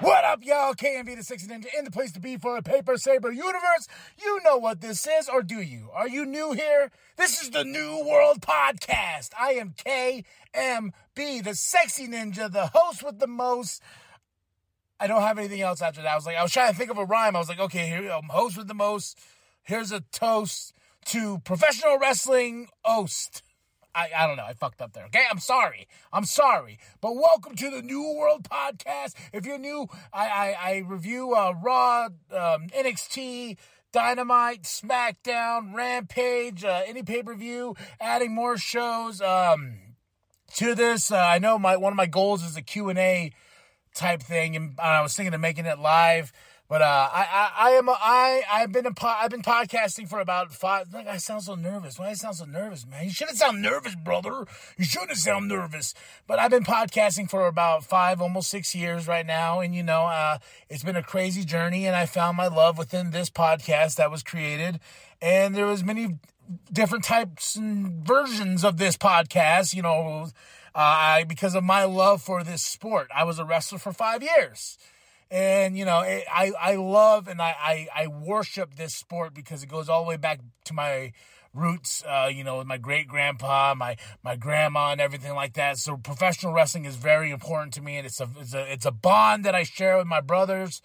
What up, y'all? KMB the Sexy Ninja in the place to be for a Paper Saber universe. You know what this is, or do you? Are you new here? This is the New World Podcast. I am KMB, the Sexy Ninja, the host with the most. I don't have anything else after that. I was like, I was trying to think of a rhyme. I was like, okay, here, I'm host with the most. Here's a toast to professional wrestling host. I, I don't know. I fucked up there. Okay. I'm sorry. I'm sorry. But welcome to the New World Podcast. If you're new, I, I, I review uh, Raw, um, NXT, Dynamite, SmackDown, Rampage, uh, any pay per view, adding more shows um, to this. Uh, I know my one of my goals is a Q&A type thing, and I was thinking of making it live. But uh, I, I, I am I I've been a po- I've been podcasting for about five. Like I sound so nervous. Why do I sound so nervous, man? You shouldn't sound nervous, brother. You shouldn't sound nervous. But I've been podcasting for about five, almost six years right now, and you know, uh, it's been a crazy journey. And I found my love within this podcast that was created, and there was many different types and versions of this podcast. You know, uh, I because of my love for this sport, I was a wrestler for five years. And you know, it, I I love and I, I I worship this sport because it goes all the way back to my roots. Uh, you know, with my great grandpa, my my grandma, and everything like that. So professional wrestling is very important to me, and it's a it's a it's a bond that I share with my brothers.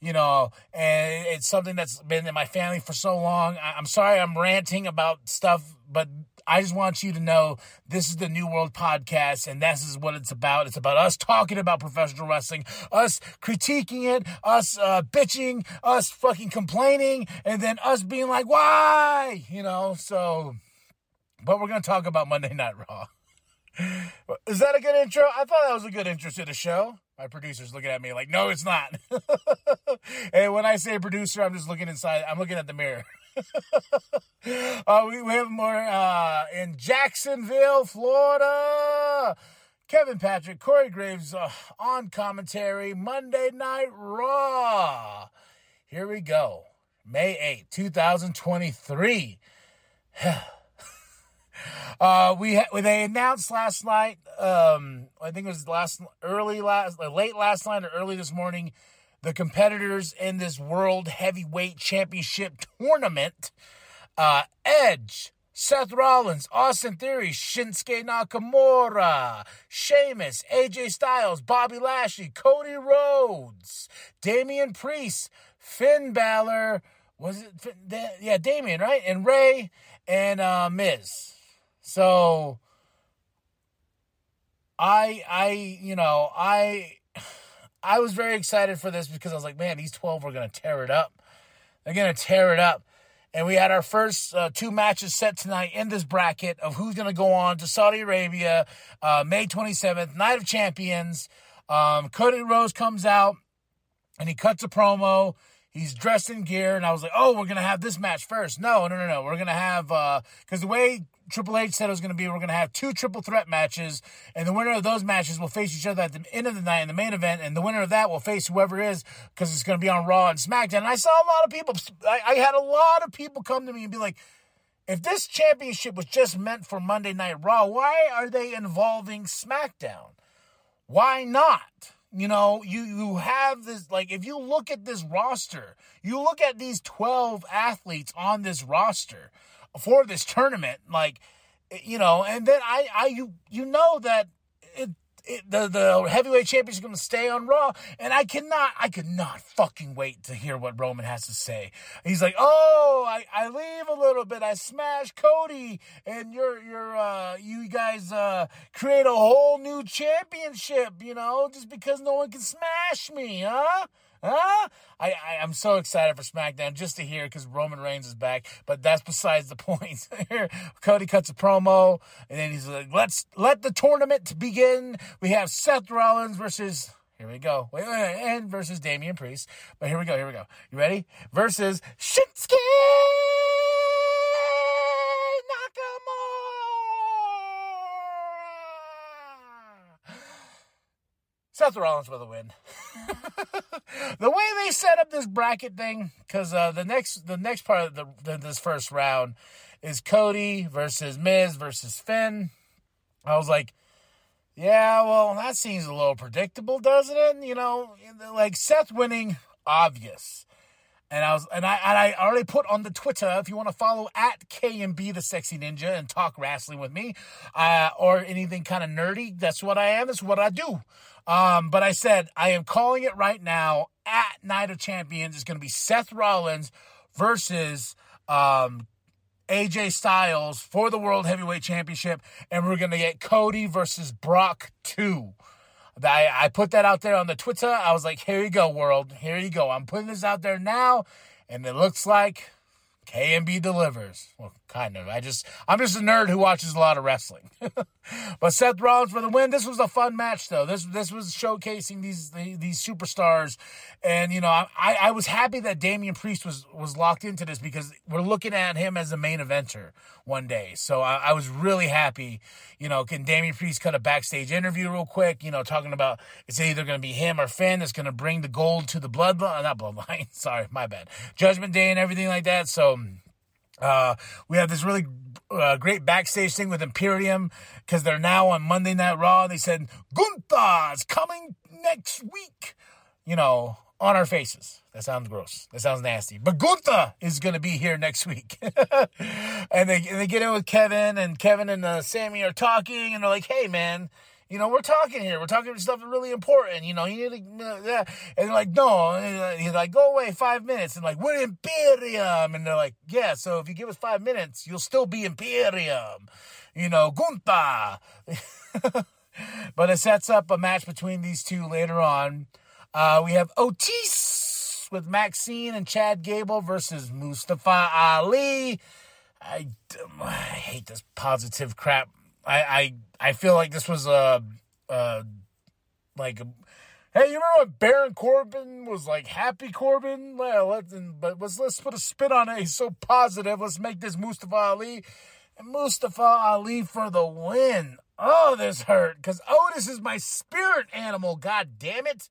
You know, and it's something that's been in my family for so long. I, I'm sorry I'm ranting about stuff, but I just want you to know this is the New World Podcast, and this is what it's about. It's about us talking about professional wrestling, us critiquing it, us uh, bitching, us fucking complaining, and then us being like, why? You know, so, but we're going to talk about Monday Night Raw. Is that a good intro? I thought that was a good intro to the show. My producer's looking at me like, no, it's not. and when I say producer, I'm just looking inside. I'm looking at the mirror. uh, we, we have more uh, in Jacksonville, Florida. Kevin Patrick, Corey Graves uh, on commentary, Monday Night Raw. Here we go. May 8, 2023. uh, we ha- they announced last night. Um, I think it was last early last late last night or early this morning the competitors in this World Heavyweight Championship tournament uh, Edge, Seth Rollins, Austin Theory, Shinsuke Nakamura, Sheamus, AJ Styles, Bobby Lashley, Cody Rhodes, Damian Priest, Finn Balor, was it? Yeah, Damian, right? And Rey and uh, Miz. So I, I, you know, I I was very excited for this because I was like, man, these 12 are going to tear it up. They're going to tear it up. And we had our first uh, two matches set tonight in this bracket of who's going to go on to Saudi Arabia uh, May 27th, Night of Champions. Um, Cody Rhodes comes out and he cuts a promo. He's dressed in gear, and I was like, "Oh, we're gonna have this match first. No, no, no, no. We're gonna have because uh, the way Triple H said it was to be we're to have two triple threat matches, and the winner of those matches will face each other at the end of the night in the main event, and the winner of that will face whoever is because it's to be on Raw and SmackDown. And I saw a lot of people, I, I had a lot of people come to me and be like, if this championship was just meant for Monday Night Raw, why are they involving SmackDown? Why not? You know, you you have this like if you look at this roster, you look at these 12 athletes on this roster for this tournament, like eh, you know, and then I, I, you, you know that it, it, the the heavyweight champion is going to stay on Raw, and I cannot, I could not fucking wait to hear what Roman has to say. He's like, "Oh, I, I leave a little bit, I smash Cody, and you're you're uh, you guys uh, create a whole new championship, you know, just because no one can smash me, huh?" Huh? I, I am so excited for SmackDown just to hear because Roman Reigns is back. But that's besides the point. Cody cuts a promo and then he's like, "Let's let the tournament begin." We have Seth Rollins versus. Here we go. Wait, wait, and versus Damian Priest. But here we go. Here we go. You ready? Versus Shinsuke Seth Rollins with a win. the way they set up this bracket thing, because uh, the next the next part of the, the, this first round is Cody versus Miz versus Finn. I was like, yeah, well, that seems a little predictable, doesn't it? You know, like Seth winning, obvious. And I was, and I, and I already put on the Twitter. If you want to follow at KMB the Sexy Ninja and talk wrestling with me, uh, or anything kind of nerdy, that's what I am. That's what I do. Um, but I said I am calling it right now. At Night of Champions is going to be Seth Rollins versus um, AJ Styles for the World Heavyweight Championship, and we're going to get Cody versus Brock 2. I, I put that out there on the Twitter. I was like, here you go, world. Here you go. I'm putting this out there now, and it looks like KMB delivers. Well, kind of. I just I'm just a nerd who watches a lot of wrestling. but Seth Rollins for the win. This was a fun match though. This this was showcasing these these superstars, and you know I I was happy that Damian Priest was was locked into this because we're looking at him as a main eventer one day. So I, I was really happy. You know, can Damian Priest cut a backstage interview real quick? You know, talking about it's either going to be him or Finn that's going to bring the gold to the bloodline. Not bloodline. Sorry, my bad. Judgment Day and everything like that. So uh, we have this really uh, great backstage thing with Imperium because they're now on Monday Night Raw. They said Gunther's coming next week. You know, on our faces. That sounds gross. That sounds nasty. But Gunther is going to be here next week. and they and they get in with Kevin, and Kevin and uh, Sami are talking, and they're like, "Hey, man." You know, we're talking here. We're talking stuff really important. You know, you need to, uh, yeah. And like, no. And he's like, go away five minutes. And like, we're Imperium. And they're like, yeah, so if you give us five minutes, you'll still be Imperium. You know, Gunther. but it sets up a match between these two later on. Uh, we have Otis with Maxine and Chad Gable versus Mustafa Ali. I, I hate this positive crap I I, I feel like this was a, a like a, hey, you remember when Baron Corbin was like happy Corbin? Well, let's but let's let's put a spin on it. He's so positive. Let's make this Mustafa Ali and Mustafa Ali for the win. Oh, this hurt because Otis is my spirit animal. God damn it!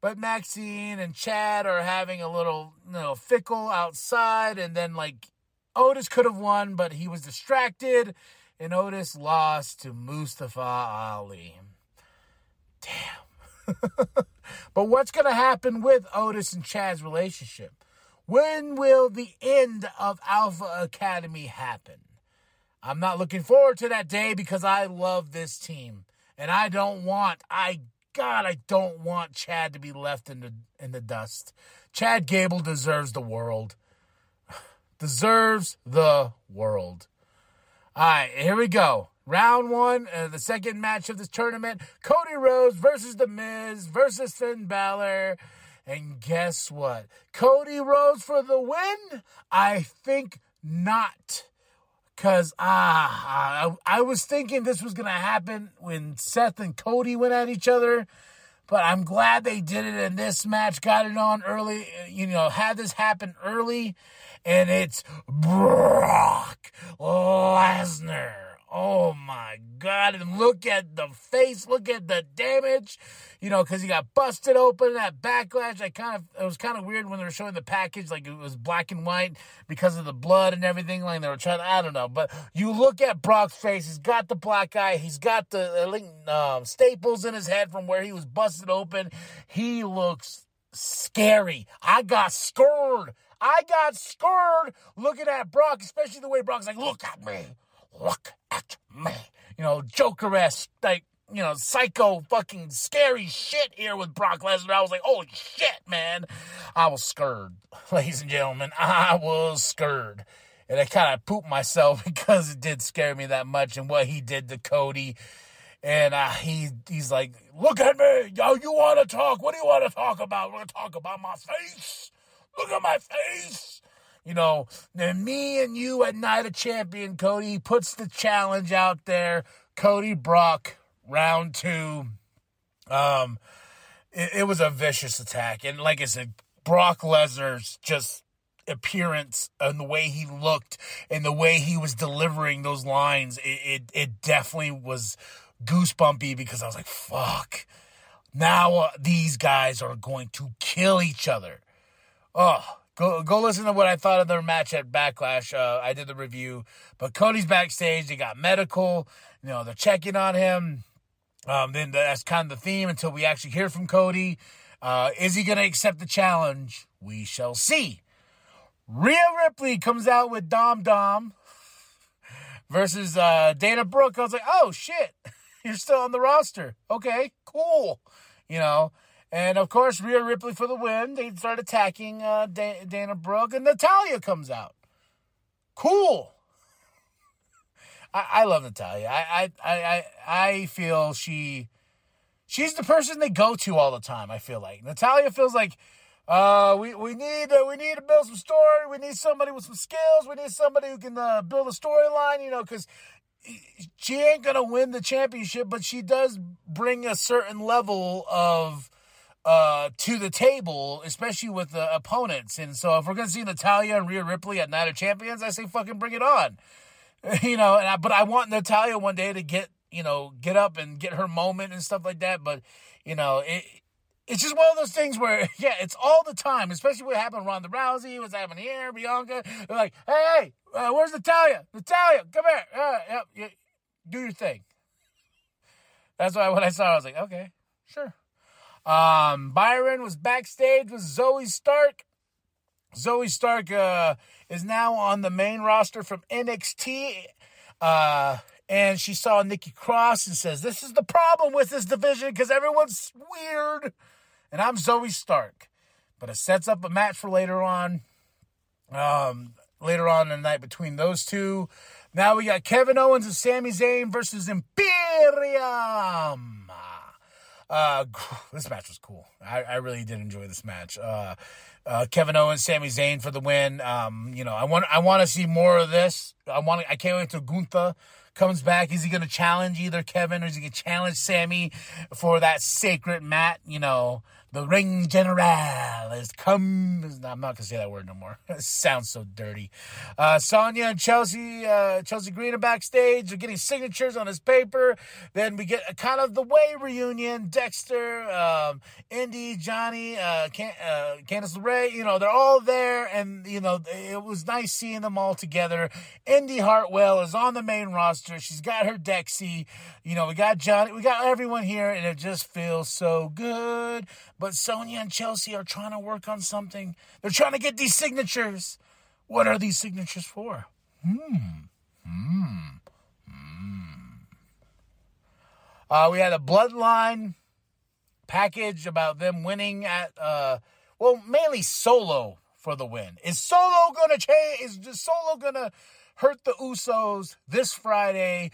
But Maxine and Chad are having a little, you know, fickle outside, and then like Otis could have won, but he was distracted and Otis lost to Mustafa Ali. Damn. but what's going to happen with Otis and Chad's relationship? When will the end of Alpha Academy happen? I'm not looking forward to that day because I love this team. And I don't want, I, God, I don't want Chad to be left in the, in the dust. Chad Gable deserves the world. deserves the world. All right, here we go. Round one, uh, the second match of this tournament Cody Rhodes versus The Miz versus Finn Balor. And guess what? Cody Rhodes for the win? I think not. Because ah, I, I was thinking this was going to happen when Seth and Cody went at each other. But I'm glad they did it in this match, got it on early, you know, had this happen early and it's Brock Lesnar. Oh my God. And look at the face. Look at the damage. You know, because he got busted open. That backlash. I kind of, it was kind of weird when they were showing the package, like it was black and white because of the blood and everything. Like they were trying, I don't know. But you look at Brock's face. He's got the black eye. He's got the uh, staples in his head from where he was busted open. He looks scary. I got scared. I got scared looking at Brock, especially the way Brock's like, look at me. Look at me. You know, Joker esque, like, you know, psycho fucking scary shit here with Brock Lesnar. I was like, holy shit, man. I was scared, ladies and gentlemen. I was scared. And I kind of pooped myself because it did scare me that much and what he did to Cody. And uh, he he's like, look at me. Yo, you want to talk? What do you want to talk about? We're going to talk about my face. Look at my face. You know, and me and you at Night of Champion, Cody puts the challenge out there. Cody Brock, round two. Um, it, it was a vicious attack. And like I said, Brock Lesnar's just appearance and the way he looked and the way he was delivering those lines, it, it, it definitely was goosebumpy because I was like, fuck Now uh, these guys are going to kill each other. Oh, go go listen to what I thought of their match at Backlash. Uh, I did the review, but Cody's backstage. They got medical. You know, they're checking on him. Um, then that's kind of the theme until we actually hear from Cody. Uh, is he going to accept the challenge? We shall see. Rhea Ripley comes out with Dom Dom versus uh, Dana Brooke. I was like, oh shit, you're still on the roster. Okay, cool. You know, and of course, Rhea Ripley for the win. They start attacking uh, Dana Brooke, and Natalya comes out. Cool. I, I love Natalya. I, I I I feel she she's the person they go to all the time. I feel like Natalya feels like uh, we we need uh, we need to build some story. We need somebody with some skills. We need somebody who can uh, build a storyline. You know, because she ain't gonna win the championship, but she does bring a certain level of uh, to the table, especially with the opponents. And so, if we're gonna see Natalya and Rhea Ripley at Night of Champions, I say fucking bring it on. you know, I, but I want Natalya one day to get you know get up and get her moment and stuff like that. But you know, it, it's just one of those things where yeah, it's all the time. Especially what happened around the Rousey, what's happening here, Bianca. They're like, hey, hey, uh, where's Natalya? Natalya, come here. Uh, yep, yeah, do your thing. That's why when I saw, it, I was like, okay, sure. Um, Byron was backstage with Zoey Stark. Zoey Stark uh, is now on the main roster from NXT. Uh, and she saw Nikki Cross and says, This is the problem with this division because everyone's weird. And I'm Zoey Stark. But it sets up a match for later on. Um, later on in the night between those two. Now we got Kevin Owens and Sami Zayn versus Imperium. Uh, this match was cool. I, I really did enjoy this match. Uh, uh, Kevin Owens, Sami Zayn for the win. Um, you know, I want I want to see more of this. I want I can't wait till Gunther comes back. Is he going to challenge either Kevin or is he going to challenge Sami for that sacred mat? You know, the ring general has come. I'm not gonna say that word no more. it sounds so dirty. Uh, Sonya and Chelsea, uh, Chelsea Green are backstage. They're getting signatures on his paper. Then we get a kind of the way reunion. Dexter, um, Indi, Johnny, uh, Can- uh, Candice LeRae. You know, they're all there, and you know it was nice seeing them all together. Indi Hartwell is on the main roster. She's got her Dexy. You know, we got Johnny. We got everyone here, and it just feels so good. But Sonya and Chelsea are trying to work on something. They're trying to get these signatures. What are these signatures for? Hmm. Hmm. Hmm. Uh, we had a bloodline package about them winning at, uh, well, mainly Solo for the win. Is Solo gonna change? Is Solo gonna hurt the Usos this Friday?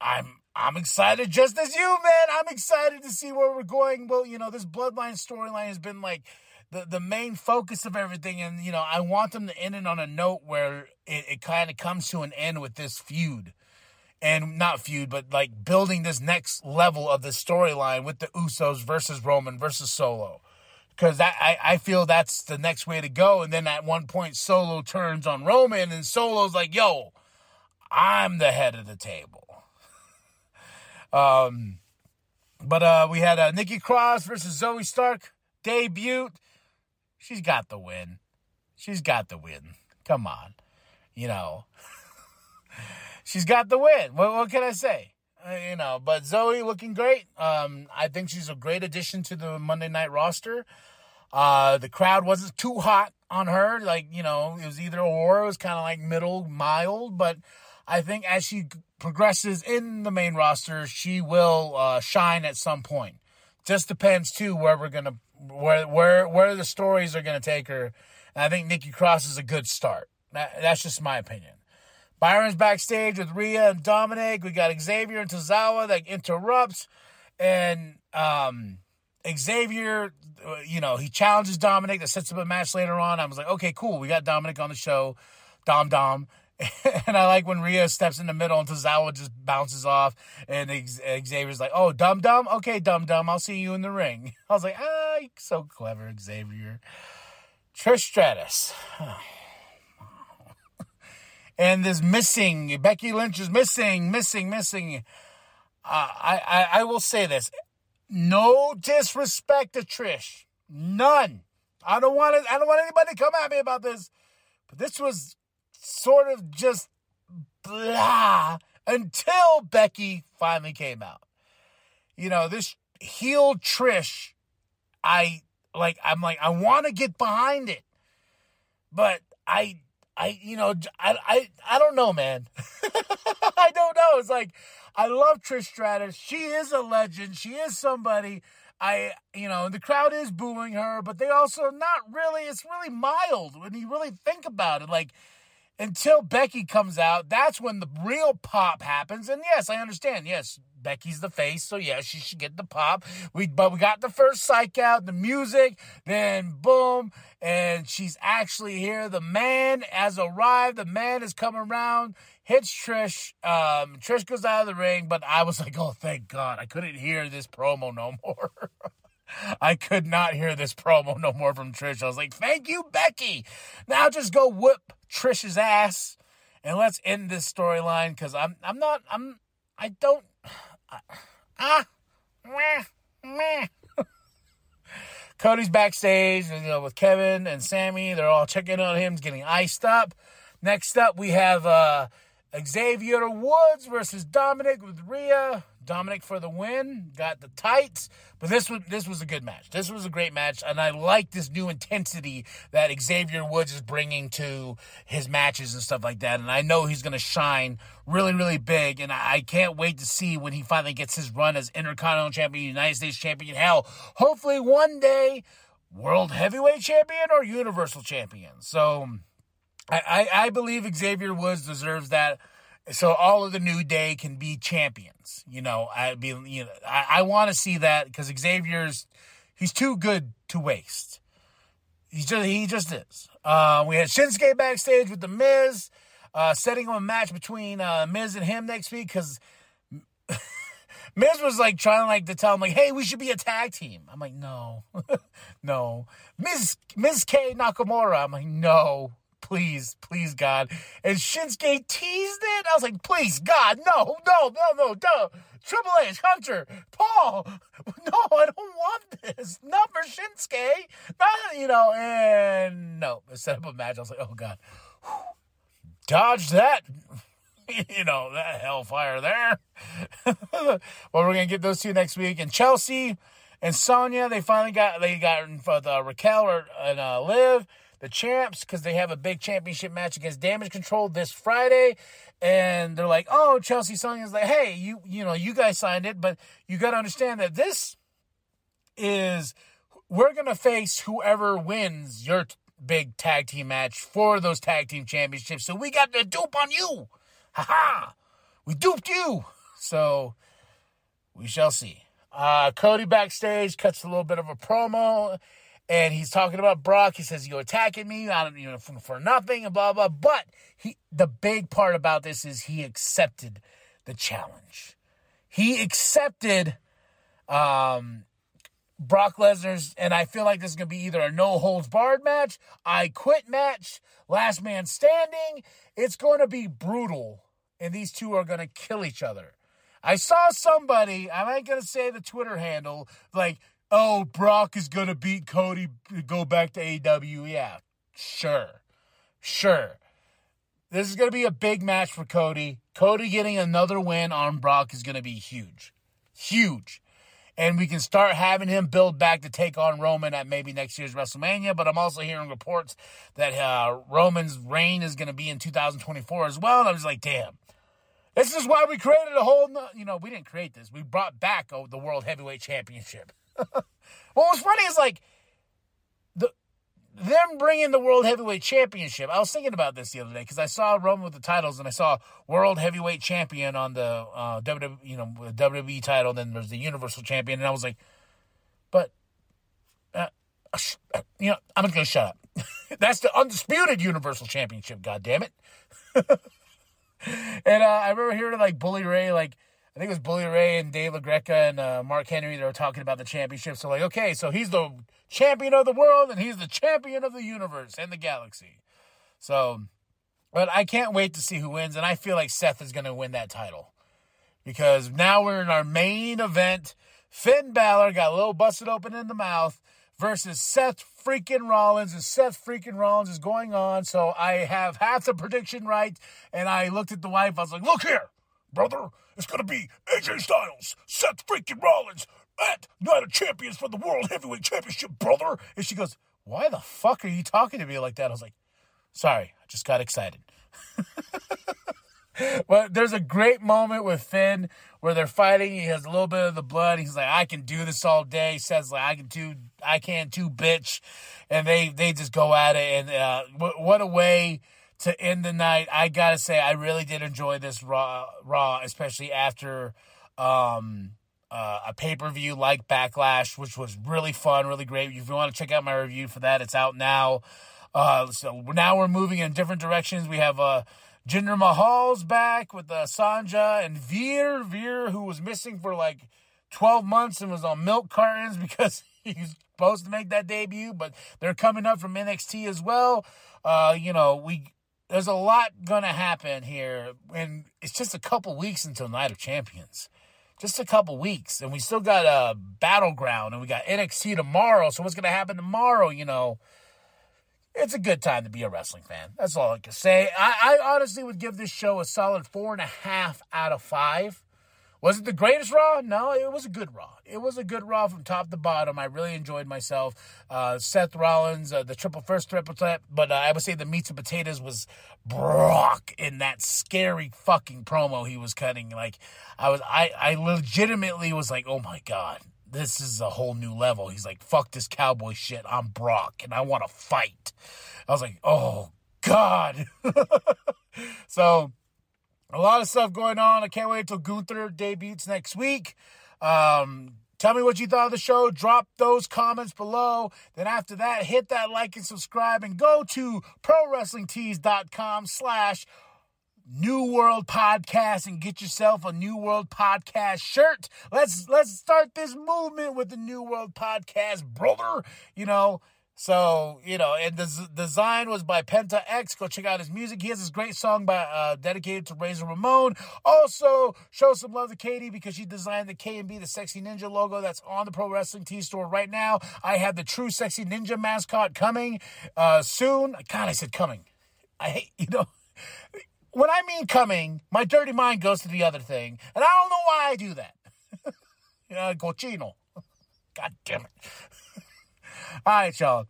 I'm I'm excited just as you, man. I'm excited to see where we're going. Well, you know, this bloodline storyline has been like the, the main focus of everything. And, you know, I want them to end it on a note where it, it kind of comes to an end with this feud. And not feud, but like building this next level of the storyline with the Usos versus Roman versus Solo. Because I, I feel that's the next way to go. And then at one point, Solo turns on Roman, and Solo's like, yo, I'm the head of the table. Um, but uh, we had uh, Nikki Cross versus Zoey Stark debut. She's got the win. She's got the win. Come on, you know. she's got the win. What, what can I say? Uh, you know, but Zoey looking great. Um, I think she's a great addition to the Monday Night roster. Uh, the crowd wasn't too hot on her. Like, you know, it was either or. It was kind of like middle, mild. But I think as she progresses in the main roster, she will uh, shine at some point. Just depends too where we're gonna where where where the stories are gonna take her. And I think Nikki Cross is a good start. That, that's just my opinion. Byron's backstage with Rhea and Dominic. We got Xavier and Tozawa that interrupts, and um, Xavier, uh, you know, he challenges Dominic that sets up a match later on. I was like, okay, cool. We got Dominic on the show, Dom Dom. and I like when Rhea steps in the middle and Tozawa just bounces off, and Xavier's like, "Oh, dumb dumb, okay, dumb dumb, I'll see you in the ring." I was like, "Ah, so clever, Xavier." Trish Stratus, and this missing Becky Lynch is missing, missing, missing. Uh, I, I I will say this: no disrespect to Trish, none. I don't want it. I don't want anybody to come at me about this, but this was sort of just blah until Becky finally came out. You know, this heel Trish, I like. I'm like, I want to get behind it, but I, I, you know, I, I, I don't know, man. I don't know. It's like I love Trish Stratus. She is a legend. She is somebody. I, you know, the crowd is booing her, but they also not really. It's really mild when you really think about it. Like until Becky comes out, that's when the real pop happens. And yes, I understand. Yes, Becky's the face, so yeah, she should get the pop. We but we got the first psych out, the music, then boom, and she's actually here. The man has arrived. The man has come around. Hits Trish. Um, Trish goes out of the ring, but I was like, oh, thank God, I couldn't hear this promo no more. I could not hear this promo no more from Trish. I was like, thank you, Becky. Now just go whoop Trish's ass and let's end this storyline because I'm I'm not I'm I don't ah meh meh. Cody's backstage, you know, with Kevin and Sami. They're all checking on him, getting iced up. Next up, we have uh, Xavier Woods versus Dominic with Rhea. Dominic for the win, got the tights, but this was this was a good match. This was a great match, and I like this new intensity that Xavier Woods is bringing to his matches and stuff like that. And I know he's going to shine really, really big, and I, I can't wait to see when he finally gets his run as Intercontinental Champion, United States Champion. Hell, hopefully one day, World Heavyweight Champion or Universal Champion. So. I, I, I believe Xavier Woods deserves that so all of the New Day can be champions. You know, I be you know I, I want to see that because Xavier's he's too good to waste. He just he just is. Uh, we had Shinsuke backstage with the Miz, uh, setting up a match between uh, Miz and him next week because. Miz was like trying like to tell him like, "Hey, we should be a tag team." I'm like, "No, no." Miz Miz K Nakamura. I'm like, "No, please, please, God. And Shinsuke teased it. I was like, please, God, no, no, no, no, no. Triple H, Hunter, Paul, no, I don't want this. Not for Shinsuke. Not, you know, and no. Set up a match. I was like, oh, God. Dodge that. you know, that hellfire there. well, we're going to get those two next week. And Chelsea and Sonya, they finally got, they got uh, Raquel and uh, Liv the champs because they have a big championship match against Damage CTRL this Friday. And they're like, oh, Chelsea Song is like, hey, you you know, you guys signed it, but you got to understand that this is we're gonna face whoever wins your t- big tag team match for those tag team championships. So we got the dupe on you. Ha ha! We duped you. So we shall see. Uh, Cody backstage cuts a little bit of a promo and he's talking about Brock. He says, "You're attacking me, I don't, you know, for, nothing," and blah blah. But he, the big part about this is he accepted the challenge. He accepted um, Brock Lesnar's, and I feel like this is to be either a no holds barred match, I quit match, last man standing. It's going to be brutal, and these two are going to kill each other. I saw somebody, I'm not going to say the Twitter handle, like, oh, Brock is going to beat Cody, go back to AEW. Yeah, sure. Sure. This is going to be a big match for Cody. Cody getting another win on Brock is going to be huge. Huge. And we can start having him build back to take on Roman at maybe next year's WrestleMania. But I'm also hearing reports that uh, Roman's reign is going to be in 2024 as well. And I was like, damn. This is why we created a whole, you know, we didn't create this. We brought back oh, the World Heavyweight Championship. what was funny is like the them bringing the World Heavyweight Championship. I was thinking about this the other day because I saw Roman with the titles and I saw World Heavyweight Champion on the uh, WWE, you know, WWE title. Then there's the Universal Champion, and I was like, but uh, you know, I'm gonna shut up. That's the undisputed Universal Championship. God damn it. and uh, I remember hearing like Bully Ray like I think it was Bully Ray and Dave LaGreca and uh, Mark Henry that were talking about the championship. So, like, okay, so he's the champion of the world and he's the champion of the universe and the galaxy. So, but I can't wait to see who wins. And I feel like Seth is going to win that title because now we're in our main event Finn Balor got a little busted open in the mouth versus Seth freaking Rollins, and Seth freaking Rollins is going on. So I have half the prediction right, and I looked at the wife. I was like, "Look here, brother, it's gonna be AJ Styles, Seth freaking Rollins at Night of Champions for the World Heavyweight Championship, brother." And she goes, "Why the fuck are you talking to me like that?" I was like, "Sorry, I just got excited." but there's a great moment with Finn where they're fighting. He has a little bit of the blood. He's like, I can do this all day. He says like, I can do, I can too, bitch. And they they just go at it. And uh, what a way to end the night. I gotta say, I really did enjoy this Raw, Raw, especially after um, uh, a pay per view like Backlash, which was really fun, really great. If you want to check out my review for that, it's out now. Uh, so now we're moving in different directions. We have uh, Jinder Mahal's back with uh, Sanga and Veer. Veer, who was missing for like 12 months and was on milk cartons because he's supposed to make that debut, but they're coming up from NXT as well. Uh, you know, we there's a lot gonna happen here, and it's just a couple weeks until Night of Champions. Just a couple weeks, and we still got a battleground, and we got NXT tomorrow. So what's gonna happen tomorrow? You know, it's a good time to be a wrestling fan. That's all I can say. I, I, honestly would give this show a solid four and a half out of five. Was it the greatest Raw? No, it was a good Raw. It was a good Raw from top to bottom. I really enjoyed myself. Uh, Seth Rollins, uh, the triple first triple threat, but uh, I would say the meats and potatoes was Brock in that scary fucking promo he was cutting. Like I was, I, I legitimately was like, oh my god, this is a whole new level. He's like, fuck this cowboy shit. I'm Brock and I want to fight. I was like, oh God. so a lot of stuff going on. I can't wait till Gunther debuts next week. Um, tell me what you thought of the show. Drop those comments below. Then after that, hit that like and subscribe and go to prowrestlingtees.com slash New World Podcast and get yourself a New World Podcast shirt. Let's let's start this movement with the New World Podcast, brother. You know, so you know, and the z- design was by Penta X. Go check out his music. He has this great song by uh, dedicated to Razor Ramon. Also, show some love to Katie because she designed the KMB, the Sexy Ninja logo that's on the Pro Wrestling Tee store right now. I have the True Sexy Ninja mascot coming uh, soon. God, I said coming. I hate you know when I mean coming, my dirty mind goes to the other thing, and I don't know why I do that. know, cochino. God damn it. All right, y'all.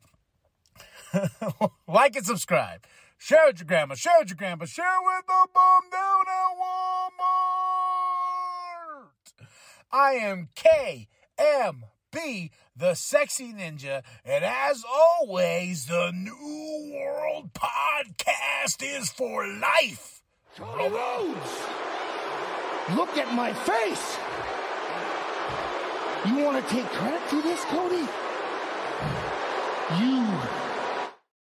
like and subscribe. Share with your grandma. Share with your grandpa. Share with the bum down at Walmart. I am KMB, the sexy ninja, and as always, the New World Podcast is for life. Cody Rhodes! Look at my face! You want to take credit for this, Cody? You